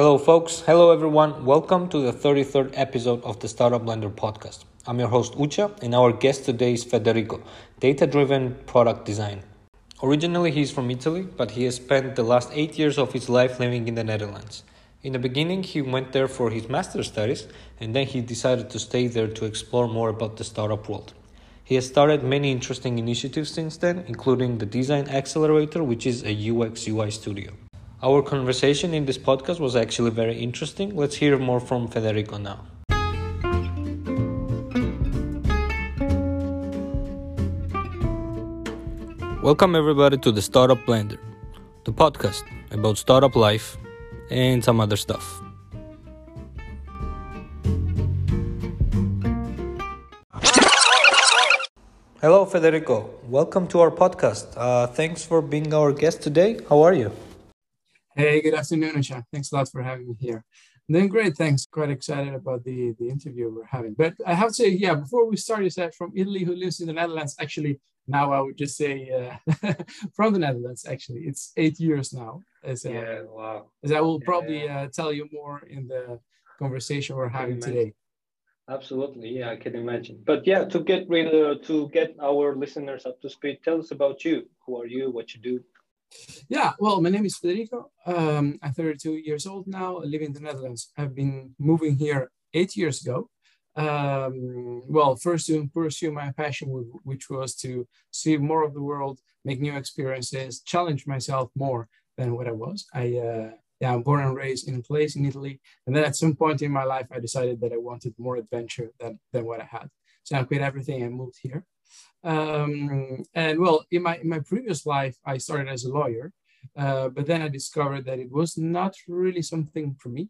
Hello, folks. Hello, everyone. Welcome to the 33rd episode of the Startup Blender podcast. I'm your host, Ucha, and our guest today is Federico, data driven product design. Originally, he's from Italy, but he has spent the last eight years of his life living in the Netherlands. In the beginning, he went there for his master's studies, and then he decided to stay there to explore more about the startup world. He has started many interesting initiatives since then, including the Design Accelerator, which is a UX UI studio. Our conversation in this podcast was actually very interesting. Let's hear more from Federico now. Welcome, everybody, to the Startup Blender, the podcast about startup life and some other stuff. Hello, Federico. Welcome to our podcast. Uh, thanks for being our guest today. How are you? Hey, good afternoon, Isha. Thanks a lot for having me here. I'm doing great, thanks. Quite excited about the, the interview we're having. But I have to say, yeah, before we start, you said from Italy who lives in the Netherlands. Actually, now I would just say uh, from the Netherlands, actually. It's eight years now. As, uh, yeah, wow. As I will probably uh, tell you more in the conversation we're having today. Absolutely, yeah, I can imagine. But yeah, to get rid to get our listeners up to speed, tell us about you. Who are you? What you do? Yeah, well, my name is Federico. Um, I'm 32 years old now. Live in the Netherlands. I've been moving here eight years ago. Um, well, first to pursue my passion, which was to see more of the world, make new experiences, challenge myself more than what I was. I uh, yeah, I'm born and raised in a place in Italy, and then at some point in my life, I decided that I wanted more adventure than than what I had. So I quit everything and moved here. Um, and well, in my in my previous life, I started as a lawyer, uh, but then I discovered that it was not really something for me.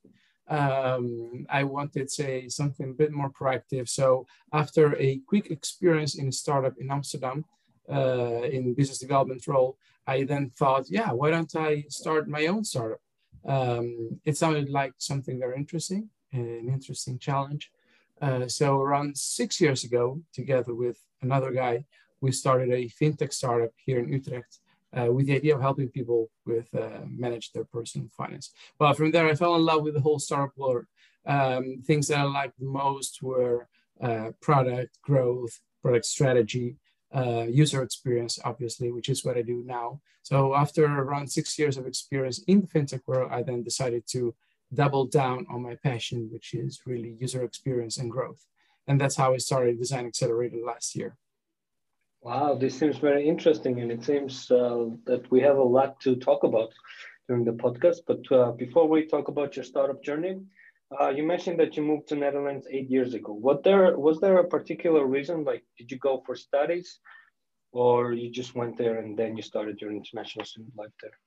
Um, I wanted, say, something a bit more proactive. So after a quick experience in a startup in Amsterdam, uh, in business development role, I then thought, yeah, why don't I start my own startup? Um, it sounded like something very interesting, an interesting challenge. Uh, so around six years ago, together with another guy, we started a fintech startup here in Utrecht uh, with the idea of helping people with uh, manage their personal finance. Well, from there, I fell in love with the whole startup world. Um, things that I liked the most were uh, product growth, product strategy, uh, user experience, obviously, which is what I do now. So after around six years of experience in the fintech world, I then decided to double down on my passion, which is really user experience and growth. And that's how I started Design Accelerator last year. Wow, this seems very interesting, and it seems uh, that we have a lot to talk about during the podcast. But uh, before we talk about your startup journey, uh, you mentioned that you moved to Netherlands eight years ago. What there was there a particular reason? Like, did you go for studies, or you just went there and then you started your international student life there?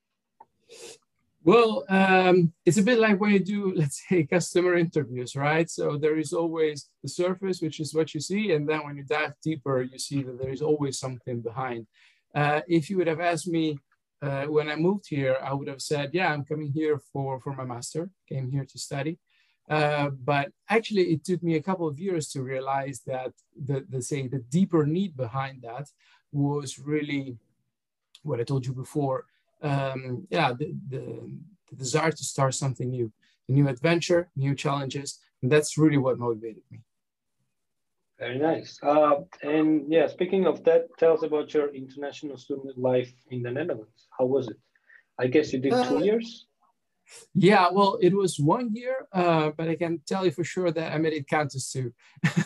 Well, um, it's a bit like when you do, let's say, customer interviews, right? So there is always the surface, which is what you see, and then when you dive deeper, you see that there is always something behind. Uh, if you would have asked me uh, when I moved here, I would have said, "Yeah, I'm coming here for for my master. Came here to study." Uh, but actually, it took me a couple of years to realize that the, the say the deeper need behind that was really what I told you before um, yeah, the, the, the, desire to start something new, a new adventure, new challenges. And that's really what motivated me. Very nice. Uh, and yeah, speaking of that, tell us about your international student life in the Netherlands. How was it? I guess you did two uh, years. Yeah, well, it was one year, uh, but I can tell you for sure that I made it count as two.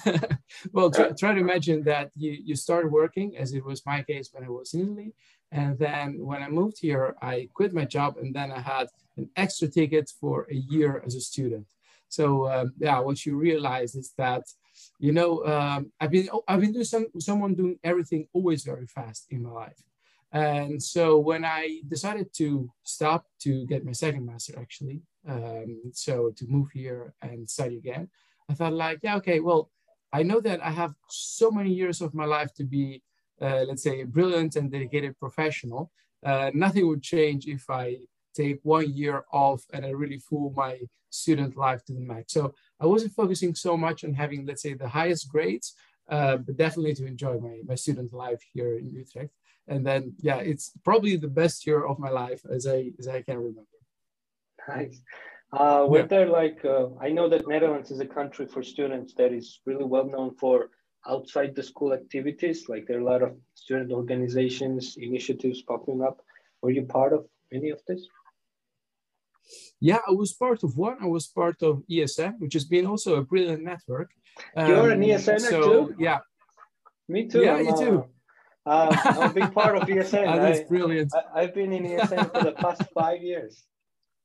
well, try, try, to imagine that you, you started working, as it was my case when I was in Italy, and then when I moved here, I quit my job and then I had an extra ticket for a year as a student. So um, yeah, what you realize is that, you know, um, I've been I've been doing some someone doing everything always very fast in my life. And so when I decided to stop to get my second master, actually, um, so to move here and study again, I thought like, yeah, okay, well, I know that I have so many years of my life to be uh, let's say, a brilliant and dedicated professional, uh, nothing would change if I take one year off and I really fool my student life to the max. So I wasn't focusing so much on having, let's say, the highest grades, uh, but definitely to enjoy my, my student life here in Utrecht. And then, yeah, it's probably the best year of my life as I as I can remember. Nice. Uh, were yeah. there like uh, I know that Netherlands is a country for students that is really well known for outside the school activities. Like there are a lot of student organizations, initiatives popping up. Were you part of any of this? Yeah, I was part of one. I was part of ESN, which has been also a brilliant network. Um, You're an ESN so, too? Yeah. Me too. Yeah, I'm, you too. Uh, I'm a big part of ESN. That's I, brilliant. I, have been in ESN for the past five years.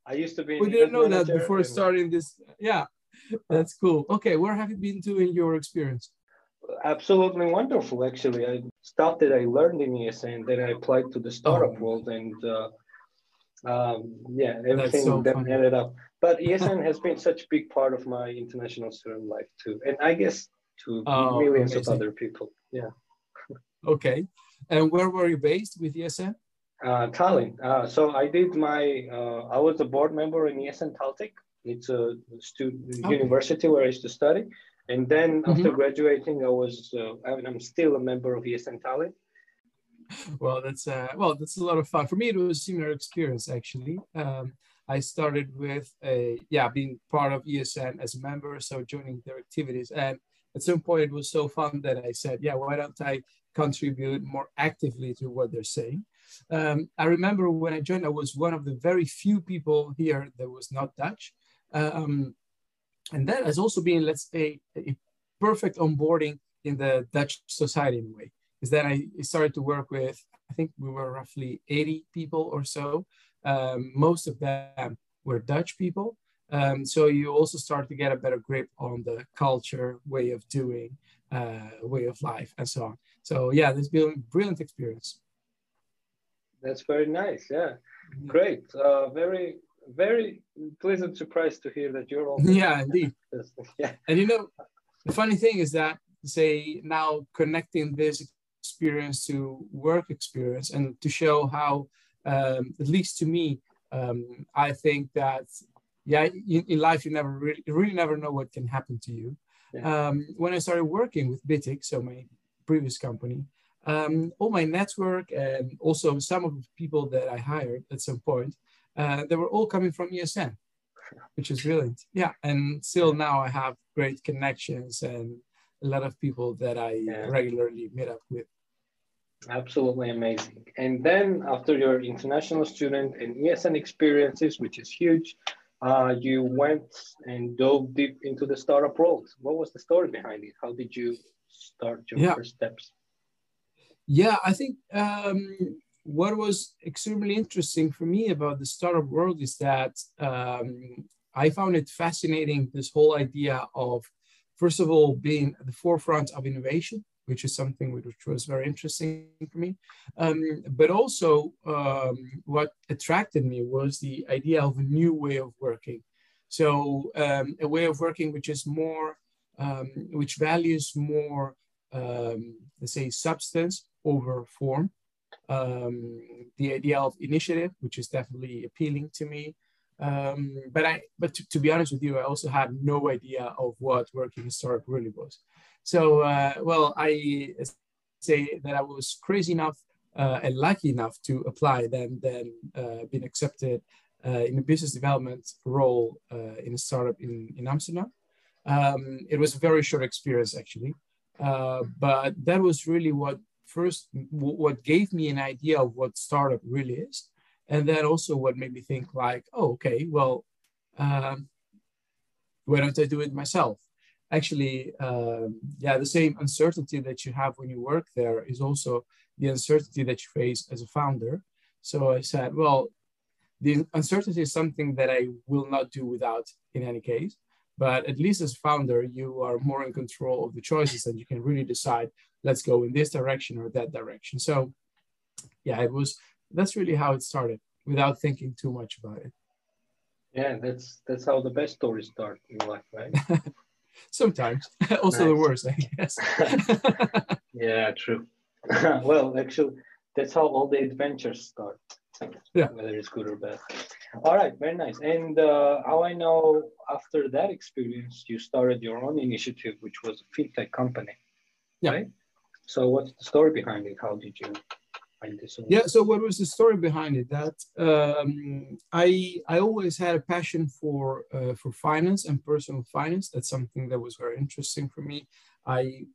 I used to be. We didn't know that before and... starting this. Yeah, that's cool. Okay, where have you been to in your experience? Absolutely wonderful, actually. I stuff that I learned in ESN, then I applied to the startup oh. world, and uh, um, yeah, everything so that funny. ended up. But ESN has been such a big part of my international student life too, and I guess to oh, millions amazing. of other people. Yeah. Okay, and where were you based with ESN? Uh, Tallinn. Uh, so I did my. Uh, I was a board member in ESN TalTech. It's a student okay. university where I used to study, and then after mm-hmm. graduating, I was. Uh, I mean, I'm still a member of ESN Tallinn well, that's uh, well, that's a lot of fun. For me, it was a similar experience actually. Um, I started with a yeah, being part of ESN as a member, so joining their activities, and at some point it was so fun that I said, yeah, why don't I contribute more actively to what they're saying? Um, I remember when I joined, I was one of the very few people here that was not Dutch. Um, and that has also been, let's say, a perfect onboarding in the Dutch society in a way is that I started to work with, I think we were roughly 80 people or so. Um, most of them were Dutch people. Um, so you also start to get a better grip on the culture, way of doing, uh, way of life, and so on. So yeah, this been a brilliant experience. That's very nice. Yeah, great. Uh, very, very pleasant surprise to hear that you're all. Yeah, indeed. yeah. And you know, the funny thing is that say now connecting this experience to work experience and to show how, um, at least to me, um, I think that, yeah, in, in, life, you never really, really never know what can happen to you. Yeah. Um, when I started working with Bittiq, so my previous company, um, all my network and also some of the people that I hired at some point, uh, they were all coming from ESN, which is brilliant. Yeah, and still now I have great connections and a lot of people that I yeah. regularly meet up with. Absolutely amazing. And then after your international student and ESN experiences, which is huge, uh, you went and dove deep into the startup world. What was the story behind it? How did you start your yeah. first steps? Yeah, I think um, what was extremely interesting for me about the startup world is that um, I found it fascinating this whole idea of, first of all, being at the forefront of innovation which is something which was very interesting for me. Um, but also, um, what attracted me was the idea of a new way of working. So, um, a way of working which is more, um, which values more, um, let's say, substance over form. Um, the idea of initiative, which is definitely appealing to me. but I, but to, to, be honest with you, I also had no idea of what working in startup really was. So, uh, well, I say that I was crazy enough uh, and lucky enough to apply, then then uh, been accepted uh, in a business development role uh, in a startup in, in Amsterdam. Um, it was a very short experience actually, uh, but that was really what first what gave me an idea of what startup really is, and then also what made me think like, oh, okay, well, um, why don't I do it myself? actually, um, yeah, the same uncertainty that you have when you work there is also the uncertainty that you face as a founder. So I said, well, the uncertainty is something that I will not do without in any case. But at least as founder, you are more in control of the choices and you can really decide, let's go in this direction or that direction. So yeah, it was, that's really how it started without thinking too much about it. Yeah, that's that's how the best stories start in life, right? Sometimes, also the worst, I guess. yeah, true. well, actually, that's how all the adventures start. Yeah. Whether it's good or bad. All right, very nice. And uh, how I know after that experience, you started your own initiative, which was a fintech company. Yeah. Right? So, what's the story behind it? How did you find this? Yeah. So what was the story behind it? That um, I I always had a passion for uh, for finance and personal finance. That's something that was very interesting for me. I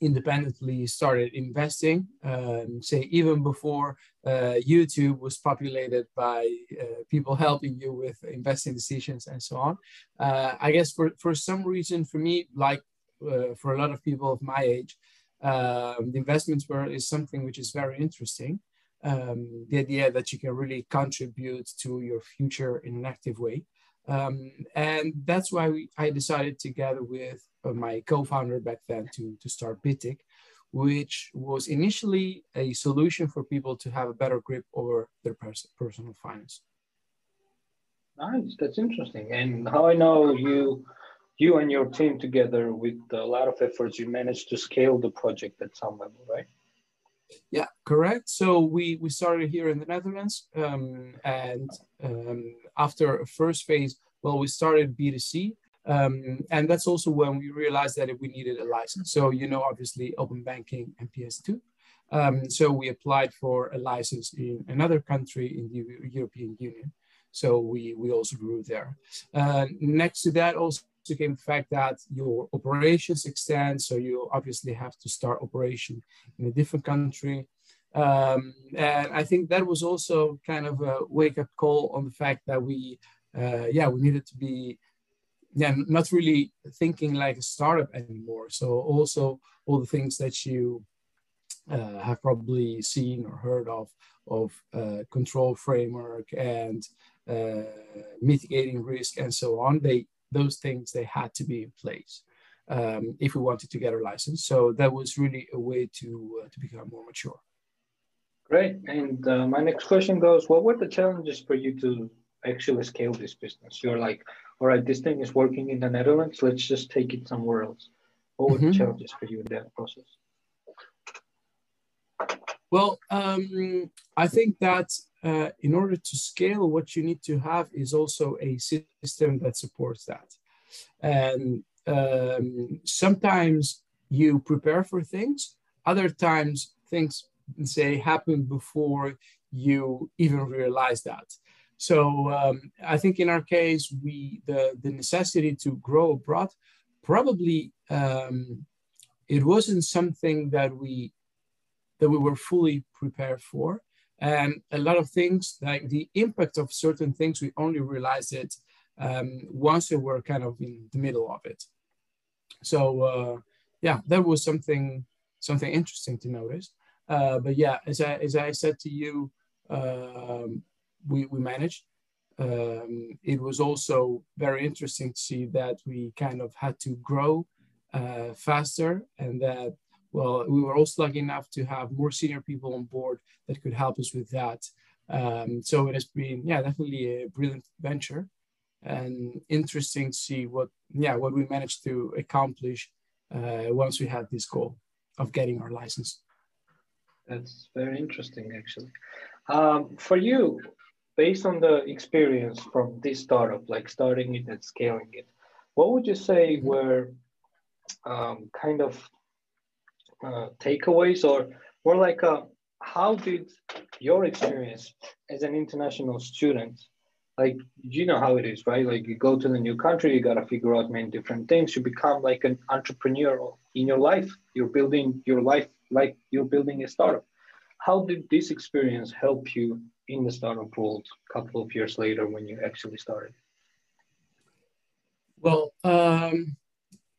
independently started investing, um, say even before uh, YouTube was populated by uh, people helping you with investing decisions and so on. Uh, I guess for, for some reason, for me, like uh, for a lot of people of my age, um, the investments world is something which is very interesting. Um, the idea that you can really contribute to your future in an active way. Um, and that's why we, I decided together with uh, my co-founder back then to, to start Bittiq, which was initially a solution for people to have a better grip over their pers- personal finance. Nice, that's interesting. And how I know you, you and your team together with a lot of efforts, you managed to scale the project at some level, right? Yeah, correct. So we we started here in the Netherlands, um, and um, after a first phase, well, we started B2C, um, and that's also when we realized that we needed a license. So you know, obviously, open banking and PSD2. Um, so we applied for a license in another country in the European Union. So we we also grew there. Uh, next to that, also came the fact that your operations extend, so you obviously have to start operation in a different country. Um, and I think that was also kind of a wake up call on the fact that we, uh, yeah, we needed to be, yeah, not really thinking like a startup anymore. So also all the things that you uh, have probably seen or heard of, of uh, control framework and uh, mitigating risk and so on, they those things they had to be in place um, if we wanted to get our license. So that was really a way to uh, to become more mature. Great. And uh, my next question goes: What were the challenges for you to actually scale this business? You're like, all right, this thing is working in the Netherlands. Let's just take it somewhere else. What were mm-hmm. the challenges for you in that process? Well, um, I think that uh, in order to scale, what you need to have is also a system that supports that. And um, sometimes you prepare for things, other times things say happen before you even realize that. So um, I think in our case, we the the necessity to grow abroad probably um, it wasn't something that we that we were fully prepared for. And a lot of things, like the impact of certain things, we only realized it um, once we were kind of in the middle of it. So uh, yeah, that was something something interesting to notice. Uh, but yeah, as I as I said to you, um, we we managed. Um, it was also very interesting to see that we kind of had to grow uh, faster and that well, we were also lucky enough to have more senior people on board that could help us with that. Um, so it has been, yeah, definitely a brilliant venture and interesting to see what, yeah, what we managed to accomplish uh, once we had this goal of getting our license. That's very interesting, actually. Um, for you, based on the experience from this startup, like starting it and scaling it, what would you say mm-hmm. were um, kind of uh, takeaways or more like uh, how did your experience as an international student like you know how it is right? Like you go to the new country you got to figure out many different things. You become like an entrepreneur in your life. You're building your life like you're building a startup. How did this experience help you in the startup world a couple of years later when you actually started? Well um,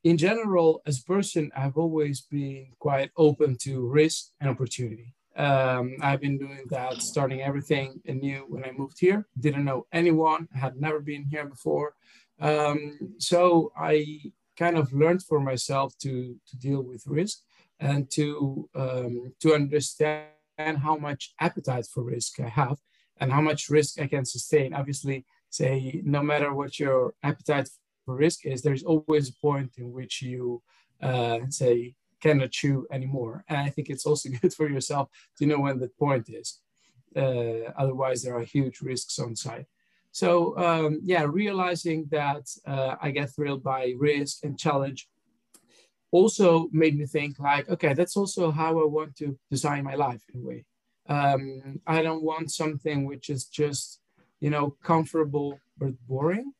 in general, as a person, I've always been quite open to risk and opportunity. Um, I've been doing that, starting everything anew when I moved here. Didn't know anyone, had never been here before. Um, so I kind of learned for myself to, to deal with risk and to, um, to understand how much appetite for risk I have and how much risk I can sustain. Obviously, say no matter what your appetite risk is there's always a point in which you uh, say cannot chew anymore. And I think it's also good for yourself to know when the point is. Uh, otherwise, there are huge risks on site. So um, yeah, realizing that uh, I get thrilled by risk and challenge also made me think like, okay, that's also how I want to design my life in a way. Um, I don't want something which is just, you know, comfortable but boring.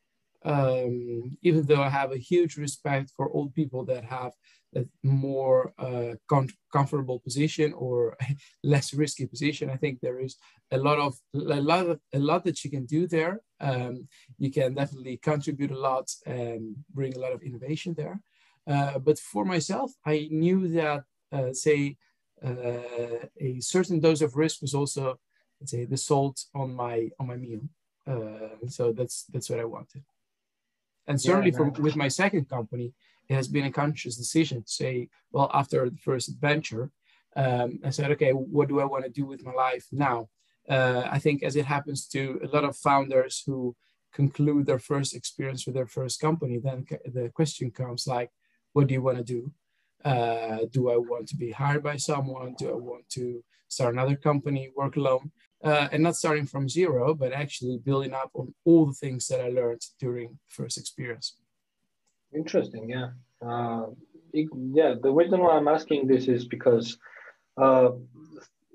Um, even though I have a huge respect for old people that have a more uh, com- comfortable position or less risky position. I think there is a lot of a lot of a lot that you can do there. Um, you can definitely contribute a lot and bring a lot of innovation there. Uh, but for myself, I knew that uh, say uh, a certain dose of risk was also let's say the salt on my on my meal. Uh, so that's that's what I wanted. And certainly yeah, for, with my second company, it has been a conscious decision to say, well, after the first adventure, um, I said, okay, what do I want to do with my life now? Uh, I think as it happens to a lot of founders who conclude their first experience with their first company, then the question comes like, what do you want to do? Uh, do I want to be hired by someone? Do I want to start another company, work alone? Uh, and not starting from zero, but actually building up on all the things that I learned during first experience. Interesting, yeah. Uh, yeah, the reason why I'm asking this is because, uh,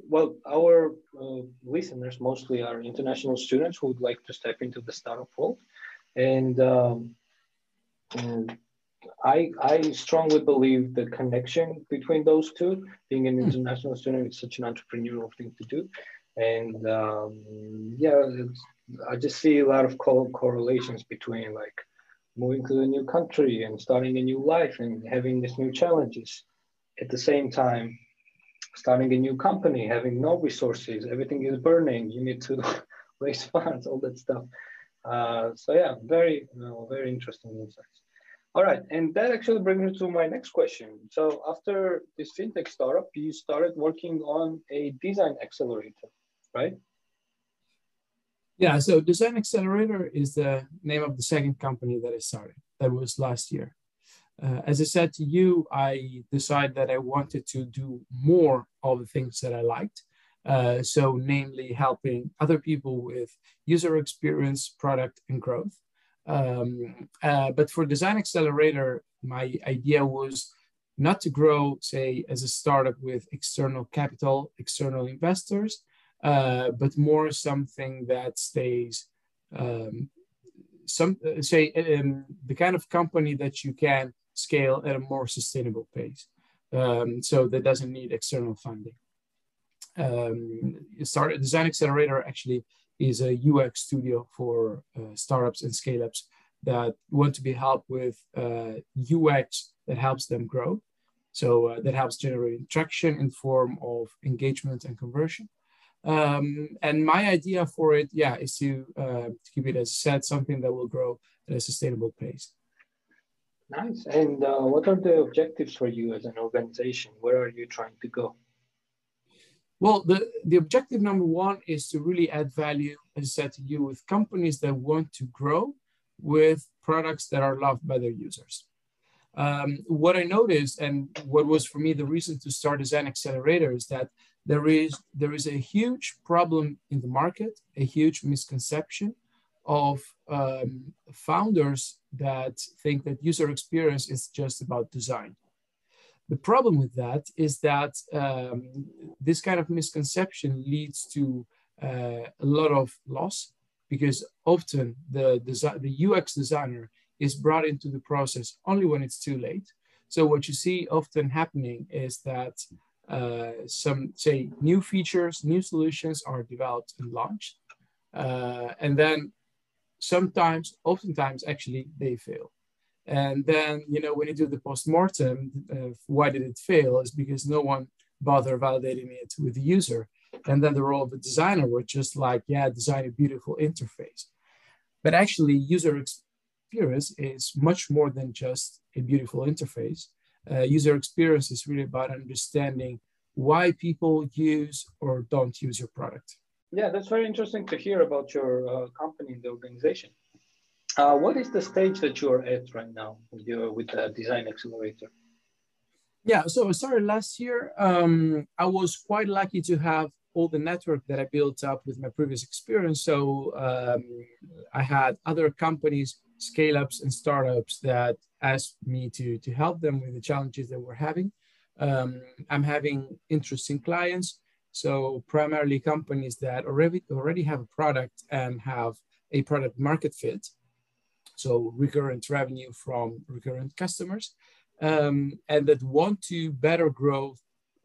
well, our uh, listeners mostly are international students who would like to step into the startup world. And, um, and I, I strongly believe the connection between those two, being an hmm. international student is such an entrepreneurial thing to do. And um, yeah, I just see a lot of co- correlations between like moving to a new country and starting a new life and having these new challenges. At the same time, starting a new company, having no resources, everything is burning. You need to raise funds, all that stuff. Uh, so yeah, very, you know, very interesting insights. All right, and that actually brings me to my next question. So after this fintech startup, you started working on a design accelerator, right? Yeah, so Design Accelerator is the name of the second company that I started. That was last year. Uh, as I said to you, I decided that I wanted to do more of the things that I liked. Uh, so, namely, helping other people with user experience, product, and growth. Um, uh, but for Design Accelerator, my idea was not to grow, say, as a startup with external capital, external investors, uh, but more something that stays um, some uh, say um, the kind of company that you can scale at a more sustainable pace. Um, so that doesn't need external funding. Um, start Design Accelerator actually is a UX studio for uh, startups and scale ups that want to be helped with uh, UX that helps them grow. So uh, that helps generate traction in form of engagement and conversion. Um, and my idea for it, yeah, is to, uh, to keep it, as I said, something that will grow at a sustainable pace. Nice. And uh, what are the objectives for you as an organization? Where are you trying to go? Well, the, the objective number one is to really add value, said to you, with companies that want to grow with products that are loved by their users. Um, what I noticed, and what was for me the reason to start Design Accelerator, is that there is there is a huge problem in the market, a huge misconception of um, founders that think that user experience is just about design. The problem with that is that um, this kind of misconception leads to uh, a lot of loss because often the, desi- the UX designer is brought into the process only when it's too late. So what you see often happening is that uh, some say new features, new solutions are developed and launched, uh, and then sometimes, oftentimes, actually they fail. And then you know when you do the postmortem, uh, why did it fail? Is because no one bothered validating it with the user, and then the role of the designer was just like, yeah, design a beautiful interface. But actually, user experience is much more than just a beautiful interface uh, user experience is really about understanding why people use or don't use your product. Yeah, that's very interesting to hear about your uh, company and the organization. Uh, what is the stage that you are at right now with, your, with the Design Accelerator? Yeah, so I started last year. Um, I was quite lucky to have all the network that I built up with my previous experience. So um, I had other companies, scale ups, and startups that asked me to, to help them with the challenges that we're having. Um, I'm having interesting clients. So primarily companies that already already have a product and have a product market fit. So recurrent revenue from recurrent customers, um, and that want to better grow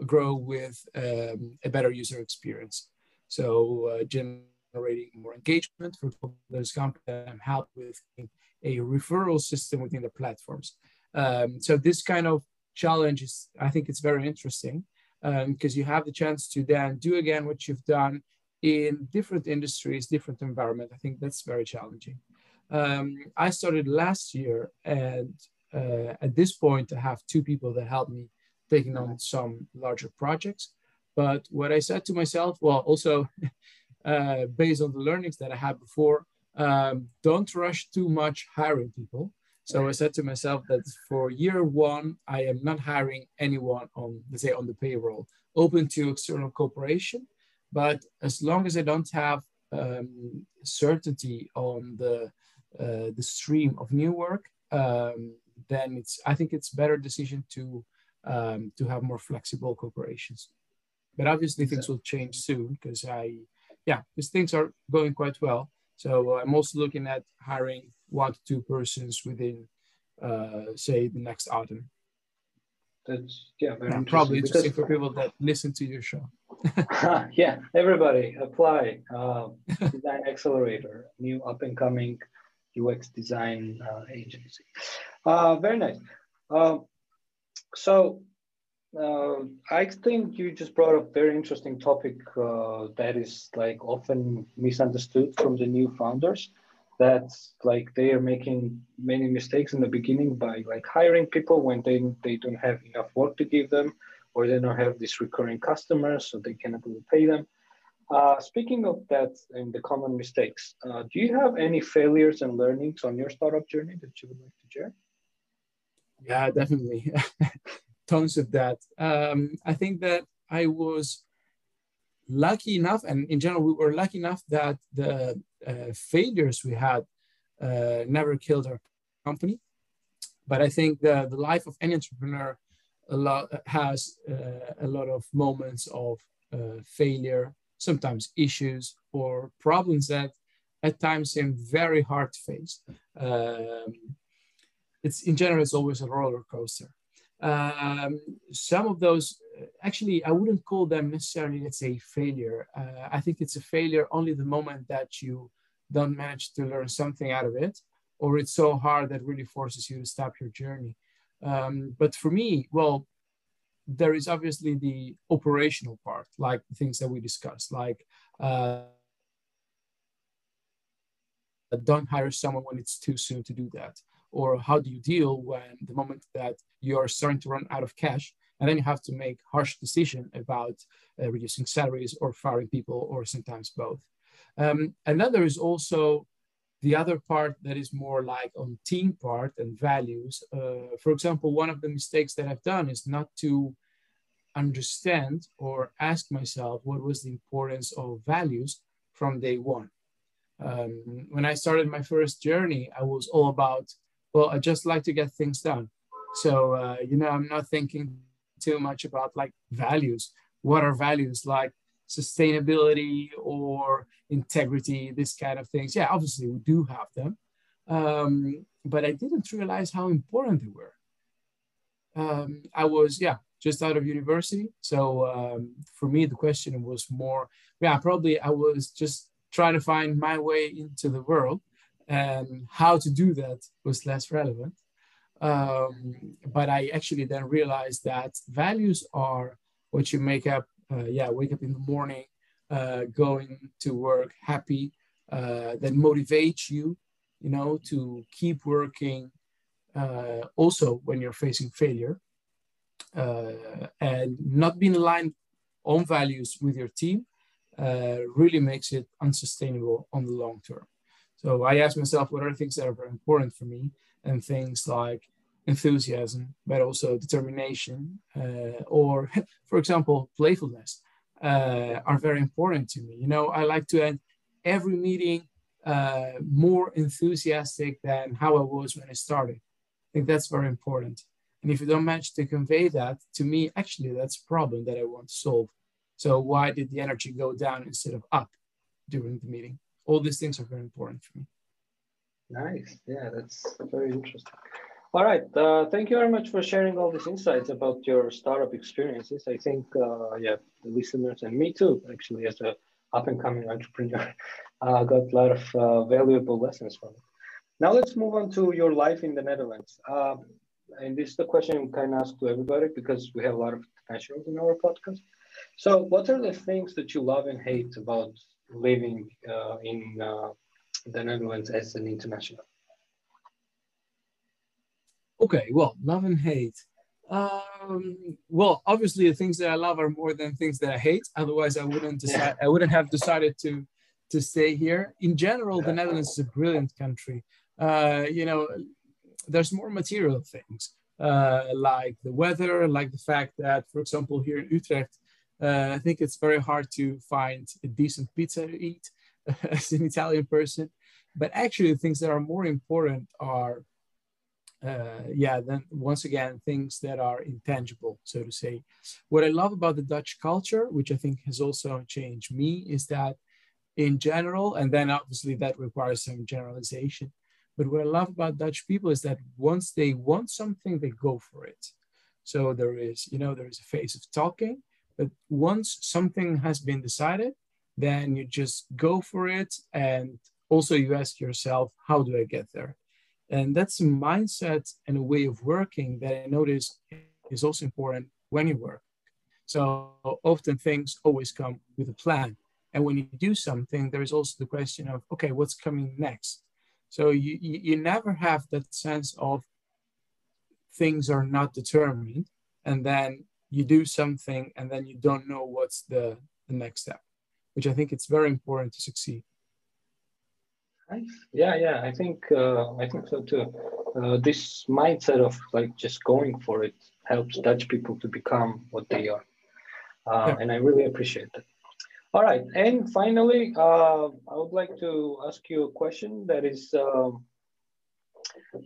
grow with um, a better user experience. So uh, generating more engagement for those companies help with a referral system within the platforms. Um, so this kind of challenge is, I think it's very interesting because um, you have the chance to then do again what you've done in different industries, different environment. I think that's very challenging. Um, I started last year, and uh, at this point, I have two people that help me taking on some larger projects. But what I said to myself, well, also uh, based on the learnings that I had before, um, don't rush too much hiring people so I said to myself that for year one, I am not hiring anyone on, let's say, on the payroll, open to external cooperation. But as long as I don't have um, certainty on the uh, the stream of new work, um, then it's I think it's better decision to um, to have more flexible cooperations. But obviously things will change soon because I yeah because things are going quite well. So I'm also looking at hiring one to two persons within, uh, say, the next autumn. That's yeah, very probably interesting for people that listen to your show. yeah, everybody apply. Uh, design Accelerator, new up and coming UX design uh, agency. Uh, very nice. Um, so uh, I think you just brought up very interesting topic uh, that is like often misunderstood from the new founders that like they are making many mistakes in the beginning by like hiring people when they, they don't have enough work to give them or they don't have these recurring customers so they cannot really pay them uh, speaking of that and the common mistakes uh, do you have any failures and learnings on your startup journey that you would like to share? Yeah definitely. Tons of that. Um, i think that i was lucky enough, and in general, we were lucky enough that the uh, failures we had uh, never killed our company. But I think the, the life of any entrepreneur a lot has uh, a lot of moments of uh, failure, sometimes issues or problems that at times seem very hard to face. Um, it's in general, it's always a roller coaster. Um, some of those, actually, I wouldn't call them necessarily, let's say, failure. Uh, I think it's a failure only the moment that you don't manage to learn something out of it, or it's so hard that really forces you to stop your journey. Um, but for me, well, there is obviously the operational part, like the things that we discussed, like uh, don't hire someone when it's too soon to do that. Or how do you deal when the moment that you are starting to run out of cash and then you have to make harsh decision about uh, reducing salaries or firing people or sometimes both. Um, there is also the other part that is more like on team part and values uh, for example one of the mistakes that i've done is not to understand or ask myself what was the importance of values from day one um, when i started my first journey i was all about well, I just like to get things done. So, uh, you know, I'm not thinking too much about like values. What are values like sustainability or integrity, this kind of things? Yeah, obviously we do have them. Um, but I didn't realize how important they were. Um, I was, yeah, just out of university. So um, for me, the question was more, yeah, probably I was just trying to find my way into the world and how to do that was less relevant. Um, but I actually then realized that values are what you make up, yeah, wake up in the morning, uh, going to work happy, uh, that motivates you, you know, to keep working uh, also when you're facing failure uh, and not being aligned on values with your team uh, really makes it unsustainable on the long term. So I ask myself, what are things that are very important for me? And things like enthusiasm, but also determination, uh, or, for example, playfulness, uh, are very important to me. You know, I like to end every meeting uh, more enthusiastic than how I was when I started. I think that's very important. And if you don't manage to convey that to me, actually, that's a problem that I want to solve. So why did the energy go down instead of up during the meeting? All these things are very important for me. Nice. Yeah, that's very interesting. All right. Uh, thank you very much for sharing all these insights about your startup experiences. I think, uh, yeah, the listeners and me too, actually, as a up and coming entrepreneur, uh, got a lot of uh, valuable lessons from it. Now let's move on to your life in the Netherlands. Um, and this is the question we kind of ask to everybody because we have a lot of nationals in our podcast. So, what are the things that you love and hate about living uh, in uh, the Netherlands as an international? Okay, well, love and hate. Um, well, obviously, the things that I love are more than things that I hate. Otherwise, I wouldn't decide. I wouldn't have decided to to stay here. In general, the Netherlands is a brilliant country. Uh, you know, there's more material things uh, like the weather, like the fact that, for example, here in Utrecht, uh, I think it's very hard to find a decent pizza to eat as an Italian person. But actually, the things that are more important are, uh, yeah, then once again, things that are intangible, so to say. What I love about the Dutch culture, which I think has also changed me, is that in general, and then obviously that requires some generalization, but what I love about Dutch people is that once they want something, they go for it. So there is, you know, there is a phase of talking, but once something has been decided, then you just go for it. And also you ask yourself, how do I get there? And that's a mindset and a way of working that I notice is also important when you work. So often things always come with a plan. And when you do something, there is also the question of, okay, what's coming next? So you, you, never have that sense of things are not determined and then you do something and then you don't know what's the, the next step, which I think it's very important to succeed. Nice. Yeah, yeah, I think uh, I think so too. Uh, this mindset of like just going for it helps Dutch people to become what they are, uh, yeah. and I really appreciate that. All right, and finally, uh, I would like to ask you a question that is um,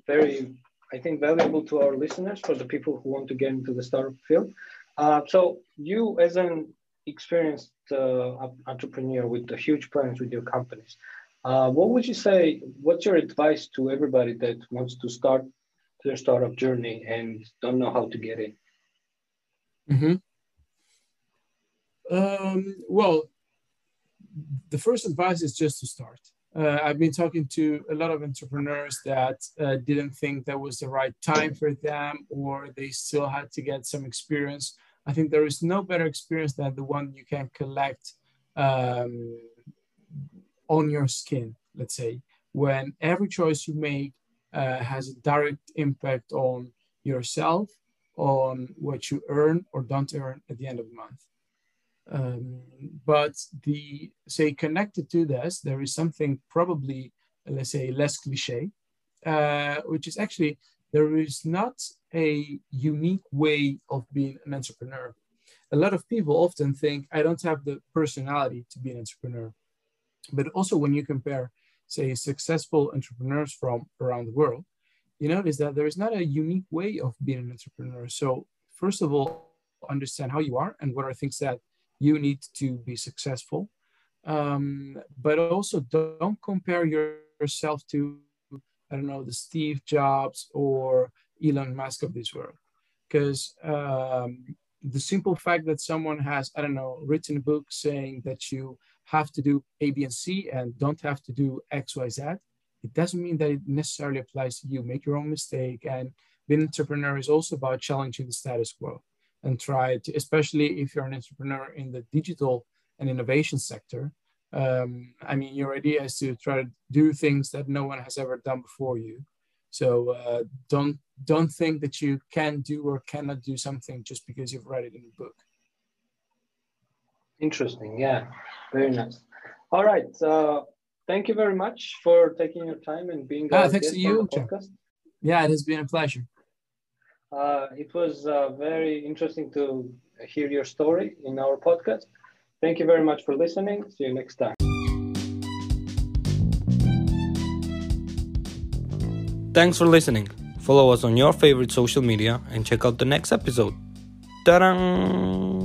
very, I think, valuable to our listeners for the people who want to get into the startup field. Uh, so, you as an experienced uh, entrepreneur with the huge plans with your companies, uh, what would you say? What's your advice to everybody that wants to start their startup journey and don't know how to get in? Mm-hmm. Um, well, the first advice is just to start. Uh, I've been talking to a lot of entrepreneurs that uh, didn't think that was the right time for them, or they still had to get some experience. I think there is no better experience than the one you can collect um, on your skin, let's say, when every choice you make uh, has a direct impact on yourself, on what you earn or don't earn at the end of the month. Um, but the say connected to this, there is something probably let's say less cliche, uh, which is actually there is not a unique way of being an entrepreneur. A lot of people often think I don't have the personality to be an entrepreneur, but also when you compare say successful entrepreneurs from around the world, you notice that there is not a unique way of being an entrepreneur. So first of all, understand how you are and what are things that you need to be successful. Um, but also don't compare yourself to, I don't know, the Steve Jobs or Elon Musk of this world. Because um, the simple fact that someone has, I don't know, written a book saying that you have to do A, B, and C and don't have to do X, Y, Z, it doesn't mean that it necessarily applies to you. Make your own mistake. And being an entrepreneur is also about challenging the status quo and try to, especially if you're an entrepreneur in the digital and innovation sector. Um, I mean, your idea is to try to do things that no one has ever done before you. So uh, don't don't think that you can do or cannot do something just because you've read it in a book. Interesting. Yeah, very nice. All right. Uh, thank you very much for taking your time and being. Ah, thanks to you. Yeah, it has been a pleasure. Uh, it was uh, very interesting to hear your story in our podcast. Thank you very much for listening. See you next time. Thanks for listening. Follow us on your favorite social media and check out the next episode. Ta-da!